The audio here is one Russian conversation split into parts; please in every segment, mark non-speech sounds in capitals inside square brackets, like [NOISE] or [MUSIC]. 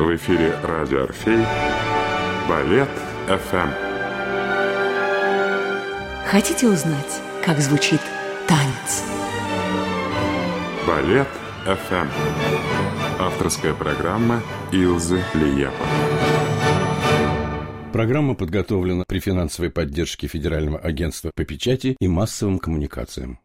В эфире радио «Орфей» Балет ФМ. Хотите узнать, как звучит танец? Балет ФМ. Авторская программа Илзы Лиепа. Программа подготовлена при финансовой поддержке Федерального агентства по печати и массовым коммуникациям.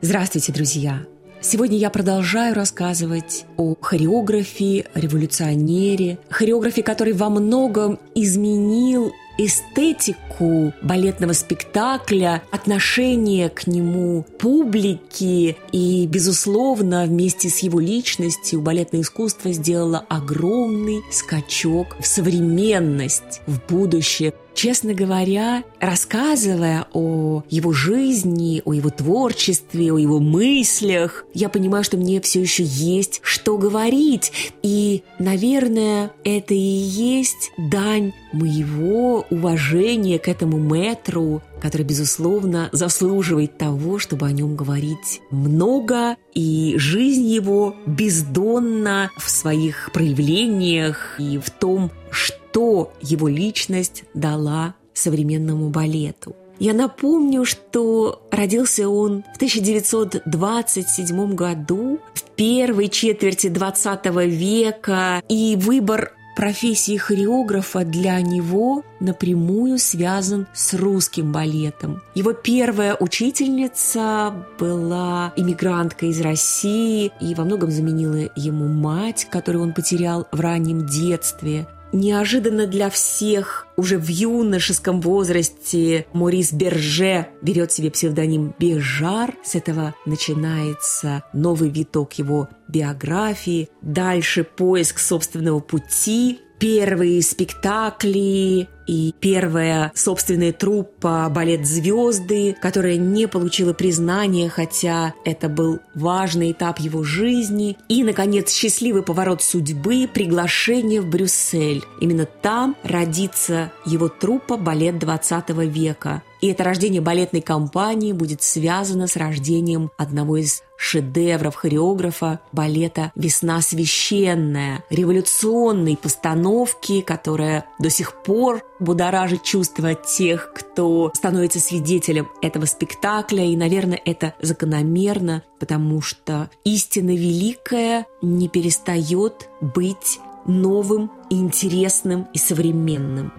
Здравствуйте, друзья! Сегодня я продолжаю рассказывать о хореографии, революционере, хореографе, который во многом изменил эстетику балетного спектакля, отношение к нему публики и, безусловно, вместе с его личностью балетное искусство сделало огромный скачок в современность, в будущее. Честно говоря, рассказывая о его жизни, о его творчестве, о его мыслях, я понимаю, что мне все еще есть что говорить. И, наверное, это и есть дань моего уважения к этому метру, который, безусловно, заслуживает того, чтобы о нем говорить много, и жизнь его бездонна в своих проявлениях и в том, что его личность дала современному балету. Я напомню, что родился он в 1927 году, в первой четверти 20 века, и выбор профессии хореографа для него напрямую связан с русским балетом. Его первая учительница была иммигрантка из России и во многом заменила ему мать, которую он потерял в раннем детстве. Неожиданно для всех уже в юношеском возрасте Морис Берже берет себе псевдоним Бежар. С этого начинается новый виток его биографии. Дальше поиск собственного пути, первые спектакли и первая собственная труппа «Балет звезды», которая не получила признания, хотя это был важный этап его жизни. И, наконец, счастливый поворот судьбы, приглашение в Брюссель. Именно там родится его труппа «Балет 20 века». И это рождение балетной компании будет связано с рождением одного из шедевров хореографа балета «Весна священная», революционной постановки, которая до сих пор будоражит чувства тех, кто становится свидетелем этого спектакля. И, наверное, это закономерно, потому что истина великая не перестает быть новым, интересным и современным.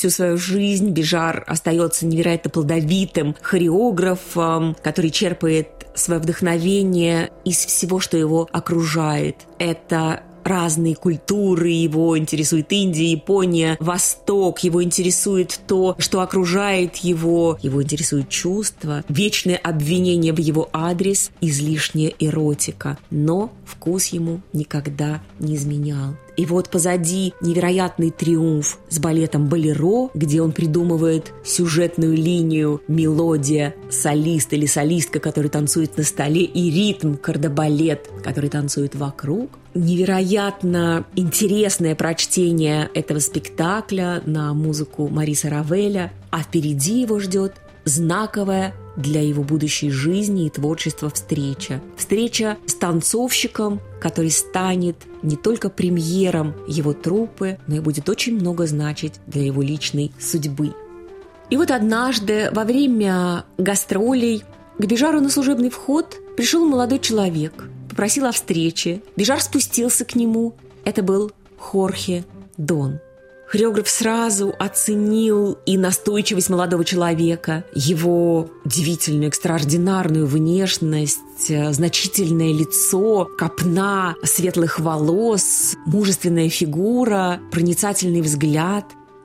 Всю свою жизнь Бижар остается невероятно плодовитым хореографом, который черпает свое вдохновение из всего, что его окружает. Это разные культуры, его интересует Индия, Япония, Восток, его интересует то, что окружает его, его интересует чувства, вечное обвинение в его адрес, излишняя эротика. Но вкус ему никогда не изменял. И вот позади невероятный триумф с балетом «Болеро», где он придумывает сюжетную линию, мелодия, солист или солистка, который танцует на столе, и ритм, кардебалет, который танцует вокруг. Невероятно интересное прочтение этого спектакля на музыку Мариса Равеля, а впереди его ждет знаковая для его будущей жизни и творчества встреча. Встреча с танцовщиком, который станет не только премьером его труппы, но и будет очень много значить для его личной судьбы. И вот однажды во время гастролей к Бежару на служебный вход пришел молодой человек, попросил о встрече. Бежар спустился к нему. Это был Хорхе Дон – Хореограф сразу оценил и настойчивость молодого человека, его удивительную, экстраординарную внешность, э, значительное лицо, копна светлых волос, мужественная фигура, проницательный взгляд.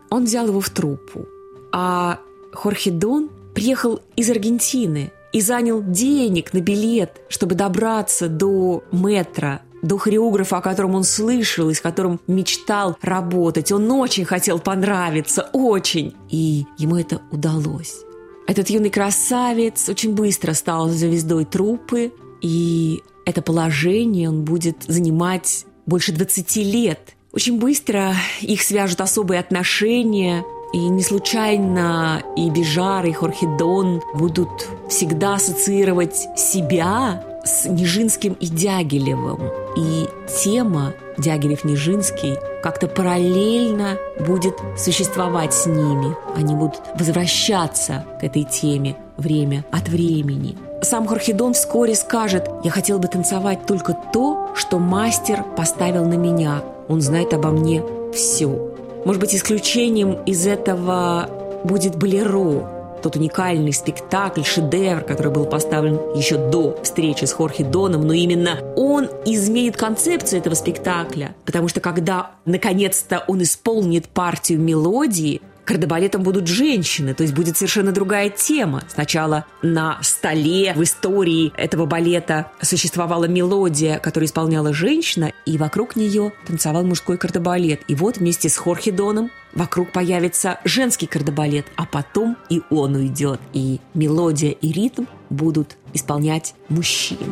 Он взял его в труппу. А Хорхе Дон приехал из Аргентины и занял денег на билет, чтобы добраться до метро до хореографа, о котором он слышал и с которым мечтал работать. Он очень хотел понравиться, очень. И ему это удалось. Этот юный красавец очень быстро стал звездой труппы, и это положение он будет занимать больше 20 лет. Очень быстро их свяжут особые отношения, и не случайно и Бижар, и Хорхидон будут всегда ассоциировать себя с Нижинским и Дягилевым. И тема Дягилев-Нижинский как-то параллельно будет существовать с ними. Они будут возвращаться к этой теме время от времени. Сам Хорхидон вскоре скажет, я хотел бы танцевать только то, что мастер поставил на меня. Он знает обо мне все. Может быть, исключением из этого будет Болеро, тот уникальный спектакль, шедевр, который был поставлен еще до встречи с Хорхе Доном, но именно он изменит концепцию этого спектакля, потому что когда наконец-то он исполнит партию мелодии, кардебалетом будут женщины, то есть будет совершенно другая тема. Сначала на столе в истории этого балета существовала мелодия, которую исполняла женщина, и вокруг нее танцевал мужской кардебалет. И вот вместе с Хорхидоном вокруг появится женский кардебалет, а потом и он уйдет, и мелодия и ритм будут исполнять мужчины.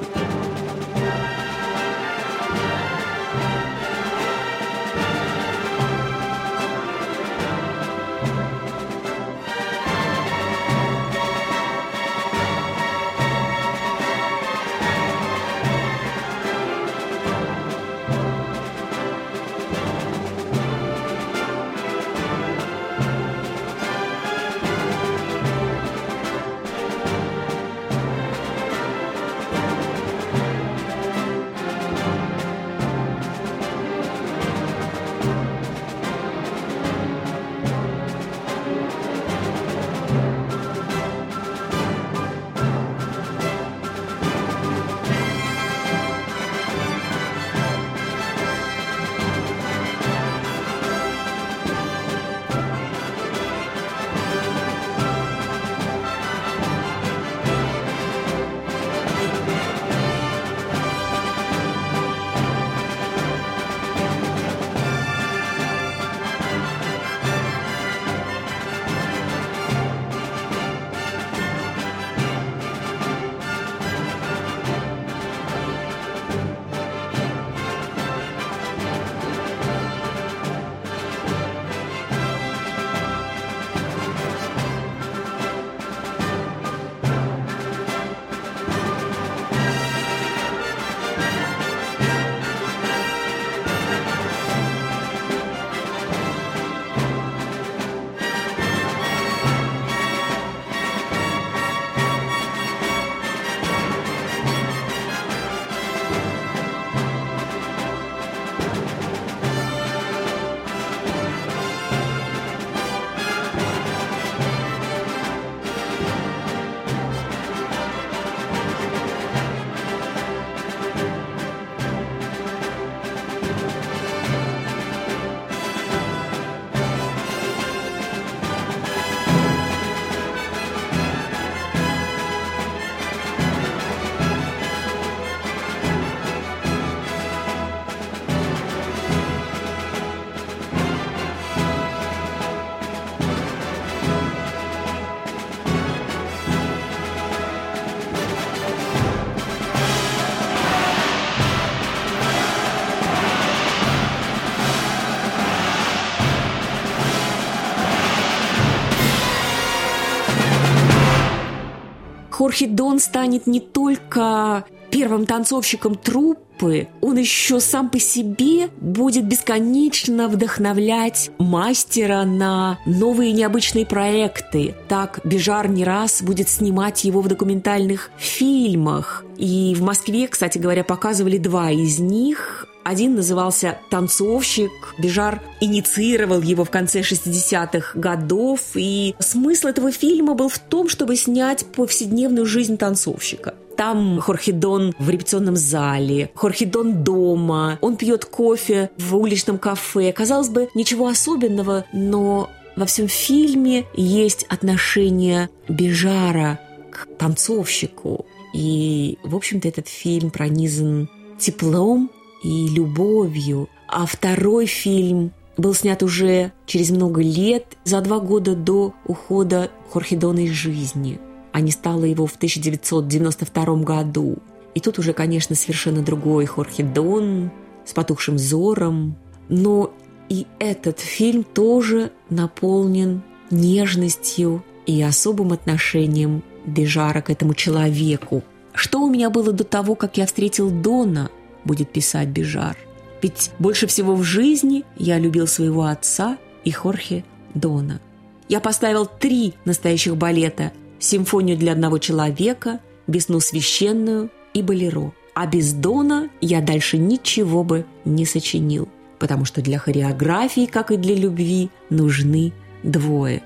Хорхе Дон станет не только первым танцовщиком труппы, он еще сам по себе будет бесконечно вдохновлять мастера на новые необычные проекты. Так Бежар не раз будет снимать его в документальных фильмах. И в Москве, кстати говоря, показывали два из них. Один назывался «Танцовщик». Бежар инициировал его в конце 60-х годов. И смысл этого фильма был в том, чтобы снять повседневную жизнь танцовщика. Там Хорхидон в репетиционном зале, Хорхидон дома, он пьет кофе в уличном кафе. Казалось бы, ничего особенного, но во всем фильме есть отношение Бежара к танцовщику. И, в общем-то, этот фильм пронизан теплом и любовью. А второй фильм был снят уже через много лет, за два года до ухода Хорхидона из жизни – а не стало его в 1992 году. И тут уже, конечно, совершенно другой Хорхе Дон с потухшим взором. Но и этот фильм тоже наполнен нежностью и особым отношением Дежара к этому человеку. Что у меня было до того, как я встретил Дона, будет писать Бежар. Ведь больше всего в жизни я любил своего отца и Хорхе Дона. Я поставил три настоящих балета симфонию для одного человека, весну священную и болеро. А без Дона я дальше ничего бы не сочинил, потому что для хореографии, как и для любви, нужны двое.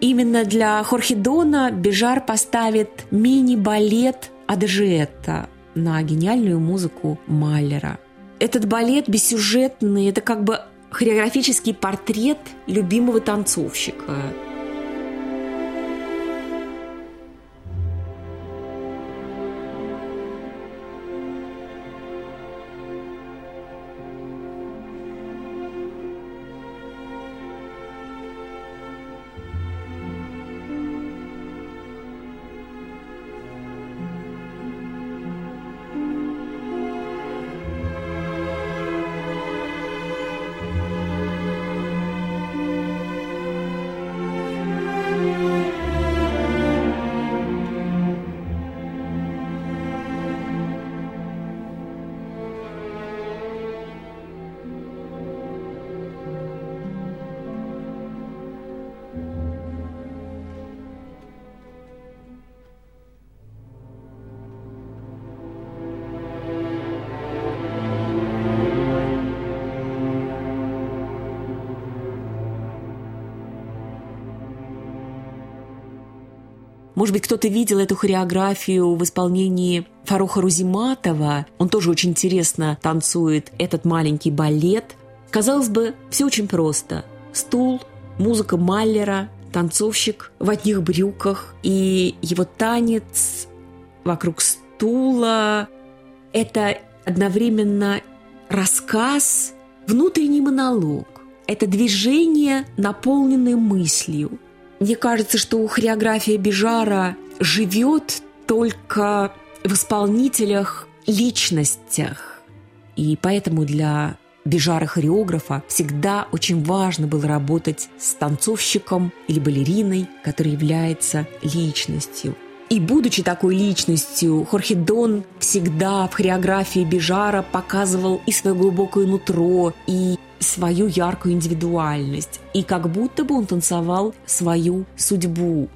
Именно для Хорхе Дона Бежар поставит мини-балет Аджиэта на гениальную музыку Маллера. Этот балет бессюжетный, это как бы хореографический портрет любимого танцовщика – Может быть, кто-то видел эту хореографию в исполнении Фаруха Рузиматова. Он тоже очень интересно танцует этот маленький балет. Казалось бы, все очень просто. Стул, музыка Маллера, танцовщик в одних брюках и его танец вокруг стула. Это одновременно рассказ, внутренний монолог. Это движение, наполненное мыслью. Мне кажется, что хореография Бижара живет только в исполнителях, личностях. И поэтому для Бижара-хореографа всегда очень важно было работать с танцовщиком или балериной, который является личностью. И будучи такой личностью, Хорхе Дон всегда в хореографии Бижара показывал и свое глубокое нутро, и свою яркую индивидуальность, и как будто бы он танцевал свою судьбу.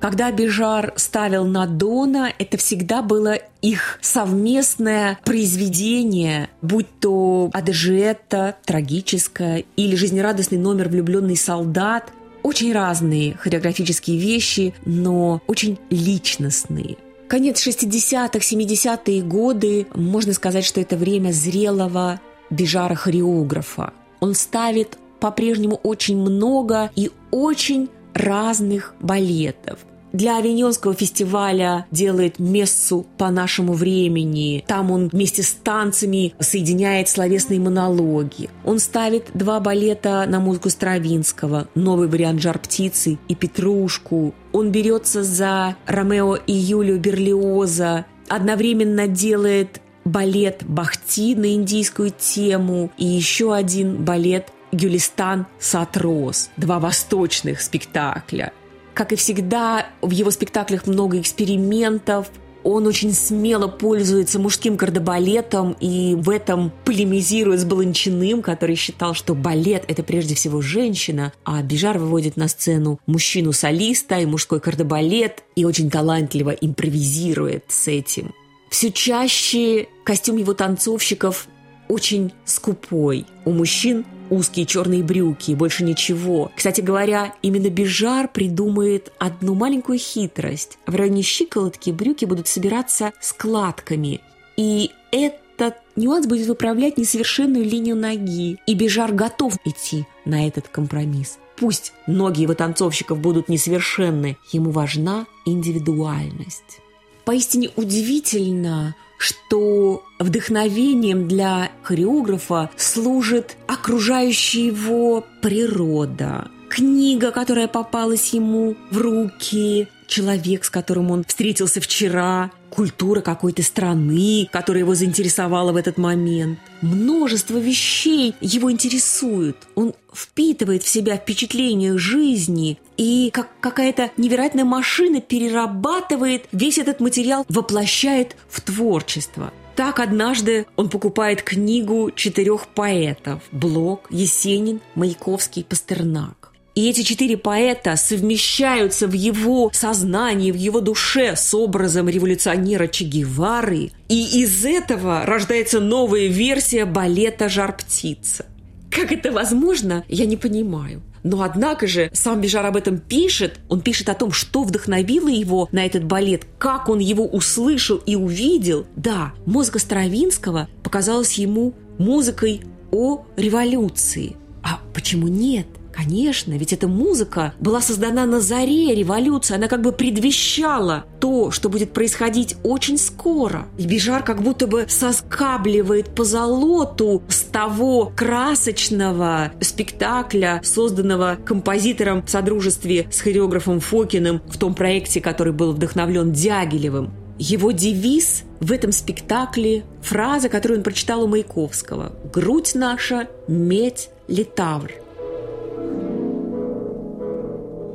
Когда Бежар ставил на Дона, это всегда было их совместное произведение, будь то Адежета, трагическое, или жизнерадостный номер «Влюбленный солдат», очень разные хореографические вещи, но очень личностные. Конец 60-х, 70-е годы, можно сказать, что это время зрелого Бежара-хореографа. Он ставит по-прежнему очень много и очень разных балетов. Для Авиньонского фестиваля делает мессу по нашему времени. Там он вместе с танцами соединяет словесные монологи. Он ставит два балета на музыку Стравинского, новый вариант «Жар-птицы» и «Петрушку». Он берется за Ромео и Юлию Берлиоза, одновременно делает балет Бахти на индийскую тему и еще один балет Гюлистан Сатрос, два восточных спектакля. как и всегда, в его спектаклях много экспериментов, он очень смело пользуется мужским кардебалетом и в этом полемизирует с Баланчиным, который считал, что балет – это прежде всего женщина, а Бижар выводит на сцену мужчину-солиста и мужской кардебалет и очень талантливо импровизирует с этим. Все чаще костюм его танцовщиков очень скупой. У мужчин узкие черные брюки, больше ничего. Кстати говоря, именно Бежар придумает одну маленькую хитрость. В районе щиколотки брюки будут собираться складками. И этот нюанс будет выправлять несовершенную линию ноги. И Бежар готов идти на этот компромисс. Пусть ноги его танцовщиков будут несовершенны, ему важна индивидуальность. Поистине удивительно, что вдохновением для хореографа служит окружающая его природа, книга, которая попалась ему в руки, человек, с которым он встретился вчера, культура какой-то страны, которая его заинтересовала в этот момент. Множество вещей его интересуют. Он впитывает в себя впечатления жизни и как какая-то невероятная машина перерабатывает весь этот материал, воплощает в творчество. Так однажды он покупает книгу четырех поэтов – Блок, Есенин, Маяковский, Пастернак. И эти четыре поэта совмещаются в его сознании, в его душе с образом революционера Че Гевары. И из этого рождается новая версия балета «Жар-птица». Как это возможно, я не понимаю. Но однако же сам Бежар об этом пишет. Он пишет о том, что вдохновило его на этот балет, как он его услышал и увидел. Да, музыка Стравинского показалась ему музыкой о революции. А почему нет? Конечно, ведь эта музыка была создана на заре революции, она как бы предвещала то, что будет происходить очень скоро. И Бижар как будто бы соскабливает по золоту с того красочного спектакля, созданного композитором в содружестве с хореографом Фокиным в том проекте, который был вдохновлен Дягилевым. Его девиз в этом спектакле – фраза, которую он прочитал у Маяковского «Грудь наша – медь литавр».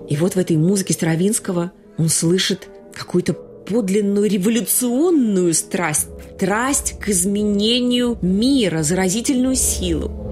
И вот в этой музыке Стравинского он слышит какую-то подлинную революционную страсть, страсть к изменению мира, заразительную силу.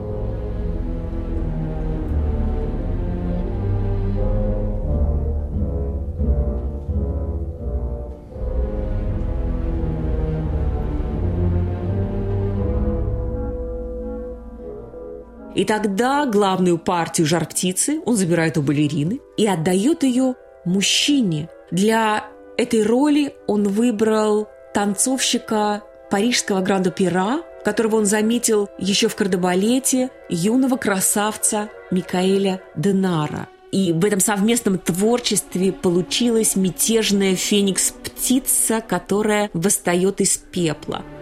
И тогда главную партию жар-птицы он забирает у балерины и отдает ее мужчине. Для этой роли он выбрал танцовщика парижского гранд-опера, которого он заметил еще в кардебалете, юного красавца Микаэля Денара. И в этом совместном творчестве получилась мятежная феникс-птица, которая восстает из пепла –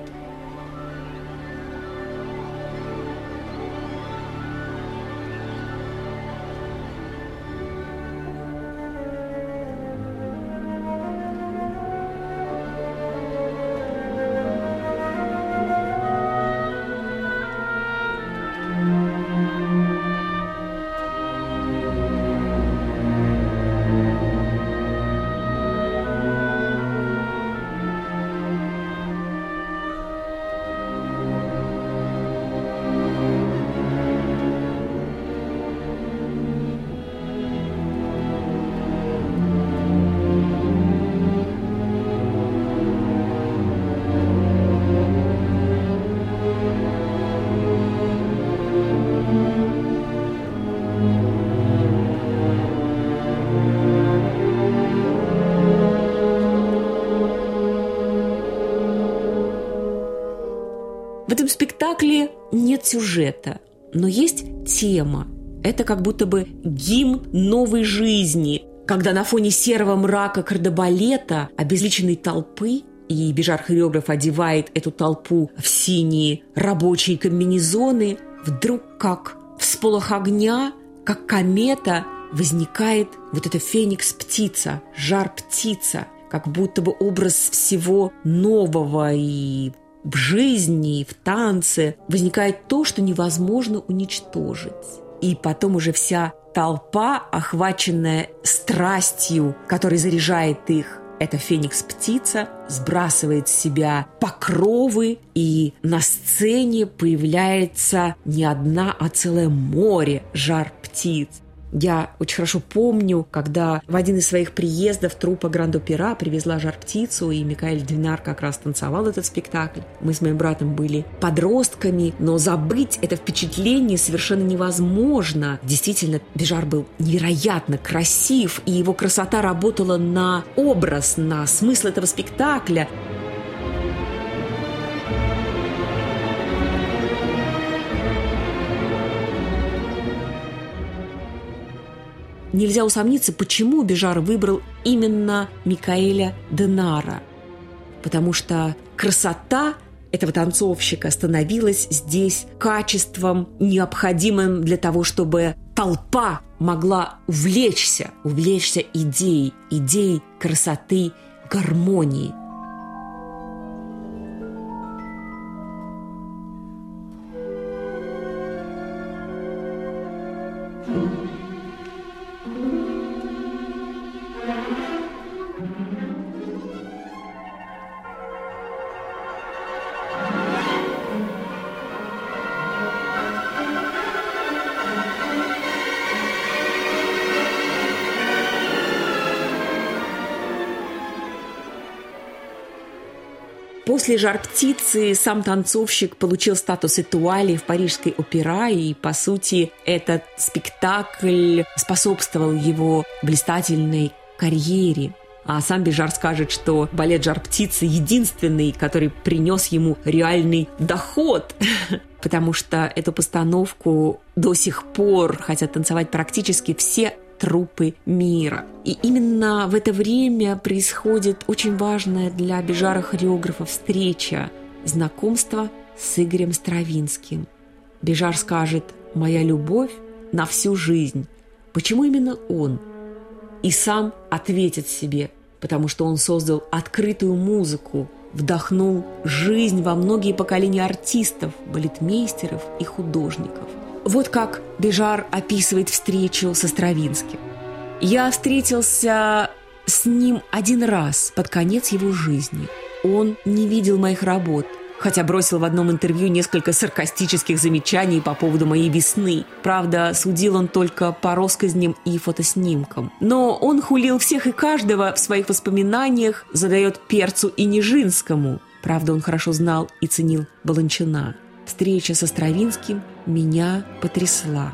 этом спектакле нет сюжета, но есть тема. Это как будто бы гимн новой жизни, когда на фоне серого мрака кардебалета, обезличенной толпы, и бежар-хореограф одевает эту толпу в синие рабочие комбинезоны, вдруг как всполох огня, как комета, возникает вот эта феникс-птица, жар-птица, как будто бы образ всего нового и в жизни, в танце возникает то, что невозможно уничтожить. и потом уже вся толпа, охваченная страстью, которая заряжает их, эта феникс-птица сбрасывает с себя покровы, и на сцене появляется не одна, а целое море жар птиц. Я очень хорошо помню, когда в один из своих приездов труппа Гранд-Опера привезла «Жар-птицу», и Микаэль Двинар как раз танцевал этот спектакль. Мы с моим братом были подростками, но забыть это впечатление совершенно невозможно. Действительно, Бежар был невероятно красив, и его красота работала на образ, на смысл этого спектакля. Нельзя усомниться, почему Бежар выбрал именно Микаэля Денара. Потому что красота этого танцовщика становилась здесь качеством, необходимым для того, чтобы толпа могла увлечься, увлечься идеей, идеей красоты, гармонии – После «Жар птицы» сам танцовщик получил статус этуали в парижской опера, и, по сути, этот спектакль способствовал его блистательной карьере. А сам Бежар скажет, что балет «Жар птицы» единственный, который принес ему реальный доход, [LAUGHS] потому что эту постановку до сих пор хотят танцевать практически все трупы мира. И именно в это время происходит очень важная для Бежара хореографа встреча, знакомство с Игорем Стравинским. Бежар скажет «Моя любовь на всю жизнь». Почему именно он? И сам ответит себе, потому что он создал открытую музыку, вдохнул жизнь во многие поколения артистов, балетмейстеров и художников – вот как Бежар описывает встречу со Стравинским. «Я встретился с ним один раз под конец его жизни. Он не видел моих работ, хотя бросил в одном интервью несколько саркастических замечаний по поводу моей весны. Правда, судил он только по россказням и фотоснимкам. Но он хулил всех и каждого в своих воспоминаниях, задает перцу и Нижинскому. Правда, он хорошо знал и ценил Баланчина. Встреча со Стравинским меня потрясла.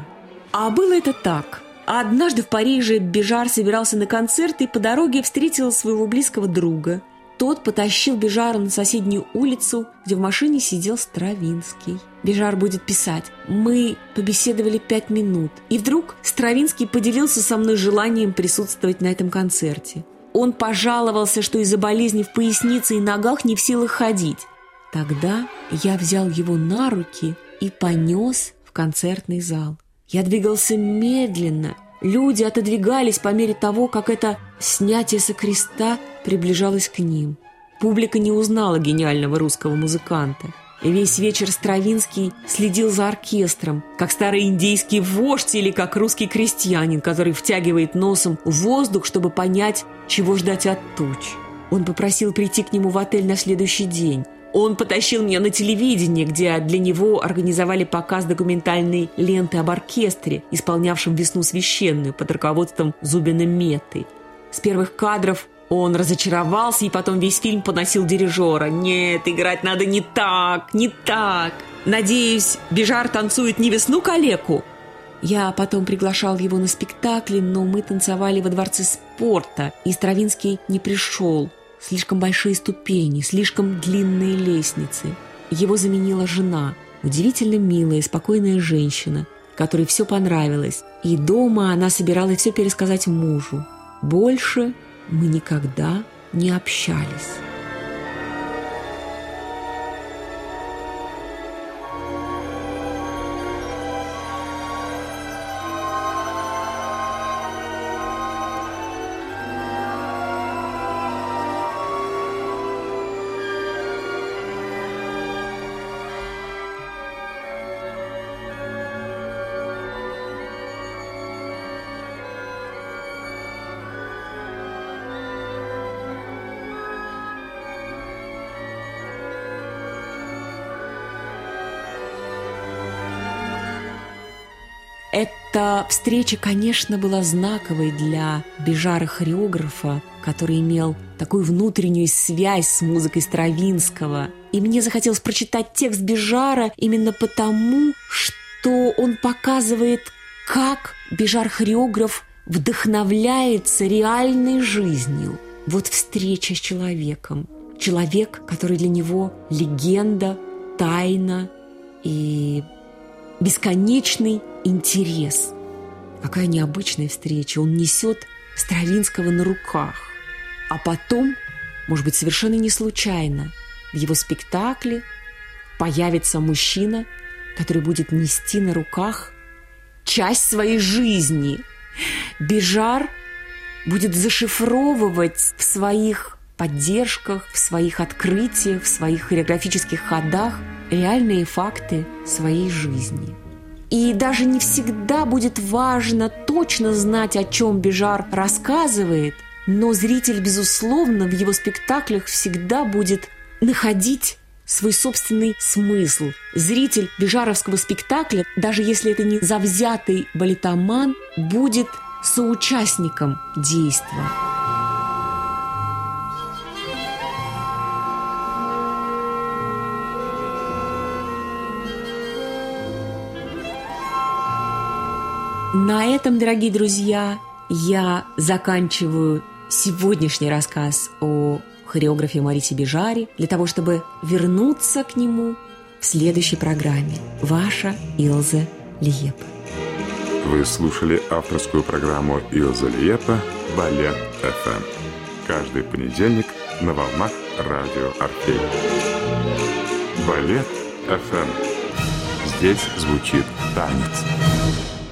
А было это так. Однажды в Париже Бежар собирался на концерт и по дороге встретил своего близкого друга. Тот потащил Бежара на соседнюю улицу, где в машине сидел Стравинский. Бежар будет писать. Мы побеседовали пять минут. И вдруг Стравинский поделился со мной желанием присутствовать на этом концерте. Он пожаловался, что из-за болезни в пояснице и ногах не в силах ходить. Тогда я взял его на руки и понес в концертный зал. Я двигался медленно. Люди отодвигались по мере того, как это снятие со креста приближалось к ним. Публика не узнала гениального русского музыканта. И весь вечер Стравинский следил за оркестром, как старый индейский вождь или как русский крестьянин, который втягивает носом воздух, чтобы понять, чего ждать от туч. Он попросил прийти к нему в отель на следующий день. Он потащил меня на телевидение, где для него организовали показ документальной ленты об оркестре, исполнявшем «Весну священную» под руководством Зубина Меты. С первых кадров он разочаровался и потом весь фильм поносил дирижера. «Нет, играть надо не так, не так. Надеюсь, Бежар танцует не весну калеку?» Я потом приглашал его на спектакли, но мы танцевали во дворце спорта, и Стравинский не пришел – слишком большие ступени, слишком длинные лестницы. Его заменила жена, удивительно милая спокойная женщина, которой все понравилось, и дома она собиралась все пересказать мужу. Больше мы никогда не общались. Эта встреча, конечно, была знаковой для Бежара-хореографа, который имел такую внутреннюю связь с музыкой Стравинского. И мне захотелось прочитать текст Бежара именно потому, что он показывает, как Бежар-хореограф вдохновляется реальной жизнью. Вот встреча с человеком. Человек, который для него легенда, тайна и бесконечный интерес. Какая необычная встреча. Он несет Стравинского на руках. А потом, может быть, совершенно не случайно, в его спектакле появится мужчина, который будет нести на руках часть своей жизни. Бежар будет зашифровывать в своих поддержках, в своих открытиях, в своих хореографических ходах реальные факты своей жизни. И даже не всегда будет важно точно знать, о чем Бежар рассказывает, но зритель, безусловно, в его спектаклях всегда будет находить свой собственный смысл. Зритель бежаровского спектакля, даже если это не завзятый балетоман, будет соучастником действия. На этом, дорогие друзья, я заканчиваю сегодняшний рассказ о хореографе Марите Бежари для того, чтобы вернуться к нему в следующей программе. Ваша Илза Лиепа. Вы слушали авторскую программу Илза Лиепа «Балет ФМ». Каждый понедельник на волнах радио Орфей. Балет ФМ. Здесь звучит танец.